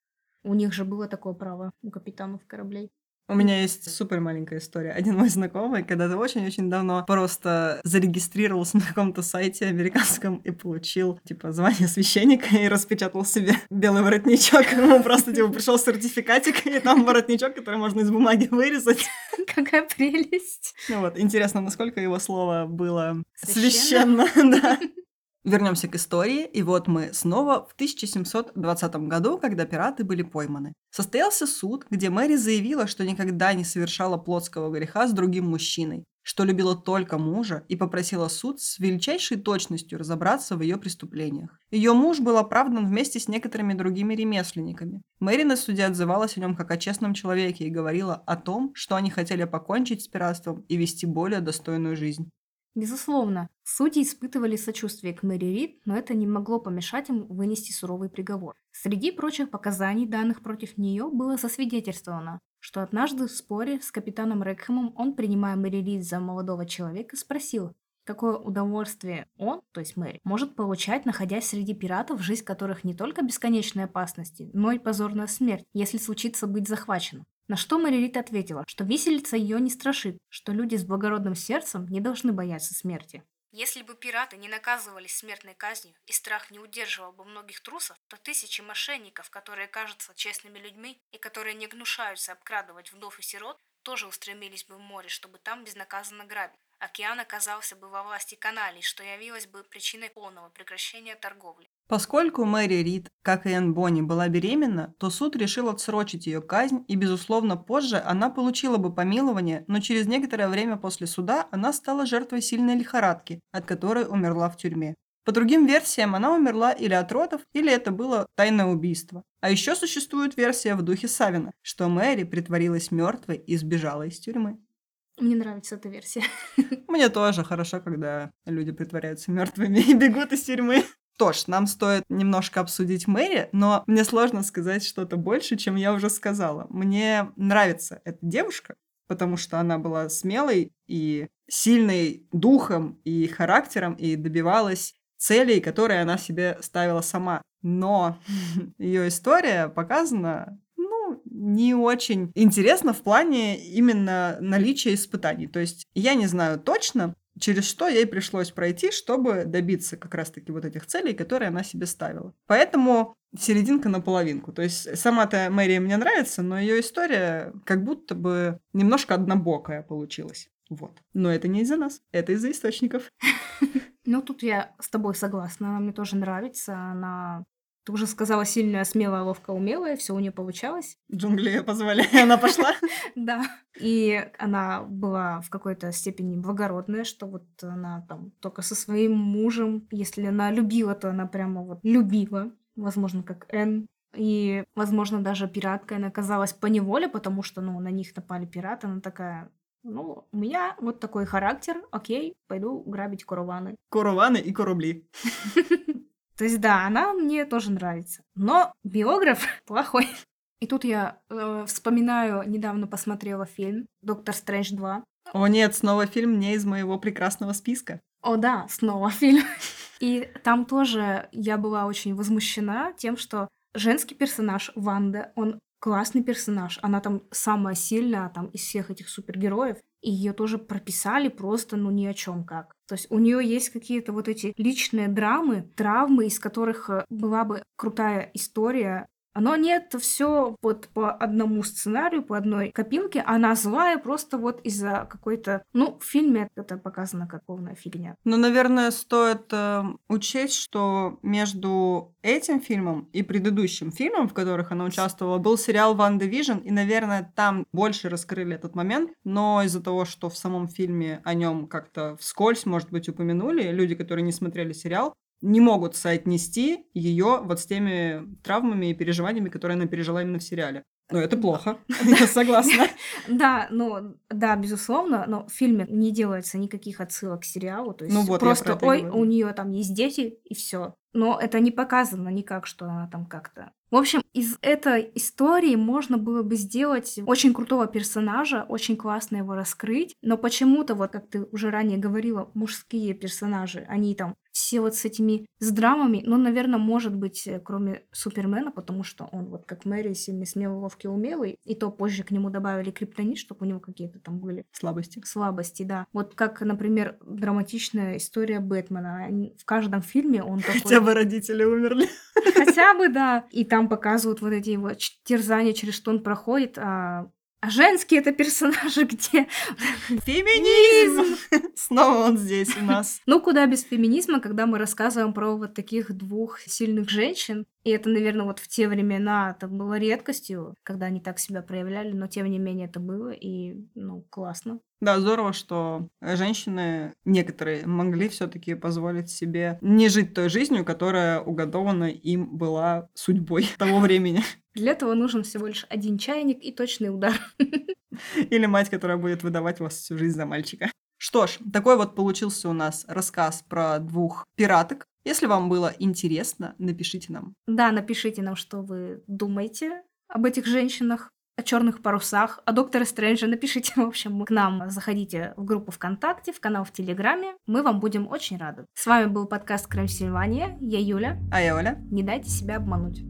У них же было такое право, у капитанов кораблей. У меня есть супер маленькая история. Один мой знакомый когда-то очень-очень давно просто зарегистрировался на каком-то сайте американском и получил, типа, звание священника и распечатал себе белый воротничок. Ему просто, типа, пришел сертификатик, и там воротничок, который можно из бумаги вырезать. Какая прелесть. Ну вот, интересно, насколько его слово было священно, да. Вернемся к истории, и вот мы снова в 1720 году, когда пираты были пойманы. Состоялся суд, где Мэри заявила, что никогда не совершала плотского греха с другим мужчиной, что любила только мужа и попросила суд с величайшей точностью разобраться в ее преступлениях. Ее муж был оправдан вместе с некоторыми другими ремесленниками. Мэри на суде отзывалась о нем как о честном человеке и говорила о том, что они хотели покончить с пиратством и вести более достойную жизнь. Безусловно, судьи испытывали сочувствие к Мэри Рид, но это не могло помешать им вынести суровый приговор. Среди прочих показаний, данных против нее, было засвидетельствовано, что однажды в споре с капитаном Рекхэмом он, принимая Мэри Рид за молодого человека, спросил, какое удовольствие он, то есть Мэри, может получать, находясь среди пиратов, жизнь которых не только бесконечной опасности, но и позорная смерть, если случится быть захваченным. На что Марилит ответила, что виселица ее не страшит, что люди с благородным сердцем не должны бояться смерти. Если бы пираты не наказывались смертной казнью и страх не удерживал бы многих трусов, то тысячи мошенников, которые кажутся честными людьми и которые не гнушаются обкрадывать вдов и сирот, тоже устремились бы в море, чтобы там безнаказанно грабить. Океан оказался бы во власти каналей, что явилось бы причиной полного прекращения торговли. Поскольку Мэри Рид, как и Энн Бонни, была беременна, то суд решил отсрочить ее казнь, и, безусловно, позже она получила бы помилование, но через некоторое время после суда она стала жертвой сильной лихорадки, от которой умерла в тюрьме. По другим версиям, она умерла или от родов, или это было тайное убийство. А еще существует версия в духе Савина, что Мэри притворилась мертвой и сбежала из тюрьмы. Мне нравится эта версия. Мне тоже хорошо, когда люди притворяются мертвыми и бегут из тюрьмы. Тоже, нам стоит немножко обсудить Мэри, но мне сложно сказать что-то больше, чем я уже сказала. Мне нравится эта девушка, потому что она была смелой и сильной духом и характером и добивалась целей, которые она себе ставила сама. Но ее история показана ну, не очень интересно в плане именно наличия испытаний. То есть я не знаю точно, через что ей пришлось пройти, чтобы добиться как раз-таки вот этих целей, которые она себе ставила. Поэтому серединка на половинку. То есть сама-то Мэри мне нравится, но ее история как будто бы немножко однобокая получилась. Вот. Но это не из-за нас, это из-за источников. Ну, тут я с тобой согласна. Она мне тоже нравится. Она ты уже сказала, сильная, смелая, ловко, умелая, все у нее получалось. Джунгли позвали, она пошла. Да. И она была в какой-то степени благородная, что вот она там только со своим мужем, если она любила, то она прямо вот любила, возможно, как Энн. И, возможно, даже пираткой она оказалась по неволе, потому что, ну, на них напали пираты, она такая, ну, у меня вот такой характер, окей, пойду грабить караваны. Караваны и корабли. То есть, да, она мне тоже нравится. Но биограф плохой. И тут я э, вспоминаю, недавно посмотрела фильм «Доктор Стрэндж 2». О нет, снова фильм не из моего прекрасного списка. О да, снова фильм. И там тоже я была очень возмущена тем, что женский персонаж Ванда, он классный персонаж. Она там самая сильная там из всех этих супергероев. И ее тоже прописали просто, ну, ни о чем как. То есть у нее есть какие-то вот эти личные драмы, травмы, из которых э, была бы крутая история оно нет все вот по одному сценарию, по одной копилке. Она злая просто вот из-за какой-то... Ну, в фильме это показано как полная фигня. Ну, наверное, стоит э, учесть, что между этим фильмом и предыдущим фильмом, в которых она участвовала, был сериал «Ван Division, и, наверное, там больше раскрыли этот момент, но из-за того, что в самом фильме о нем как-то вскользь, может быть, упомянули, люди, которые не смотрели сериал, не могут соотнести ее вот с теми травмами и переживаниями, которые она пережила именно в сериале. Ну, это плохо, я согласна. Да, ну, да, безусловно, но в фильме не делается никаких отсылок к сериалу, то есть ну вот, просто, ой, у нее там есть дети, и все. Но это не показано никак, что она там как-то в общем, из этой истории можно было бы сделать очень крутого персонажа, очень классно его раскрыть, но почему-то, вот как ты уже ранее говорила, мужские персонажи, они там все вот с этими с драмами, ну, наверное, может быть, э, кроме Супермена, потому что он вот как Мэри сильный, смелый, ловкий, умелый, и то позже к нему добавили криптонит, чтобы у него какие-то там были слабости. Слабости, да. Вот как, например, драматичная история Бэтмена. В каждом фильме он такой... Хотя бы родители умерли. Хотя бы, да. И там показывают вот эти его терзания, через что он проходит, а а женские это персонажи где? Феминизм! Снова он здесь у нас. Ну, куда без феминизма, когда мы рассказываем про вот таких двух сильных женщин. И это, наверное, вот в те времена это было редкостью, когда они так себя проявляли, но тем не менее это было, и, ну, классно. Да, здорово, что женщины некоторые могли все-таки позволить себе не жить той жизнью, которая уготована им была судьбой того времени. Для этого нужен всего лишь один чайник и точный удар. Или мать, которая будет выдавать вас всю жизнь за мальчика. Что ж, такой вот получился у нас рассказ про двух пираток. Если вам было интересно, напишите нам. Да, напишите нам, что вы думаете об этих женщинах о черных парусах, о докторе Стрэнджа, напишите, в общем, к нам заходите в группу ВКонтакте, в канал в Телеграме. Мы вам будем очень рады. С вами был подкаст Крым Сильвания. Я Юля. А я Оля. Не дайте себя обмануть.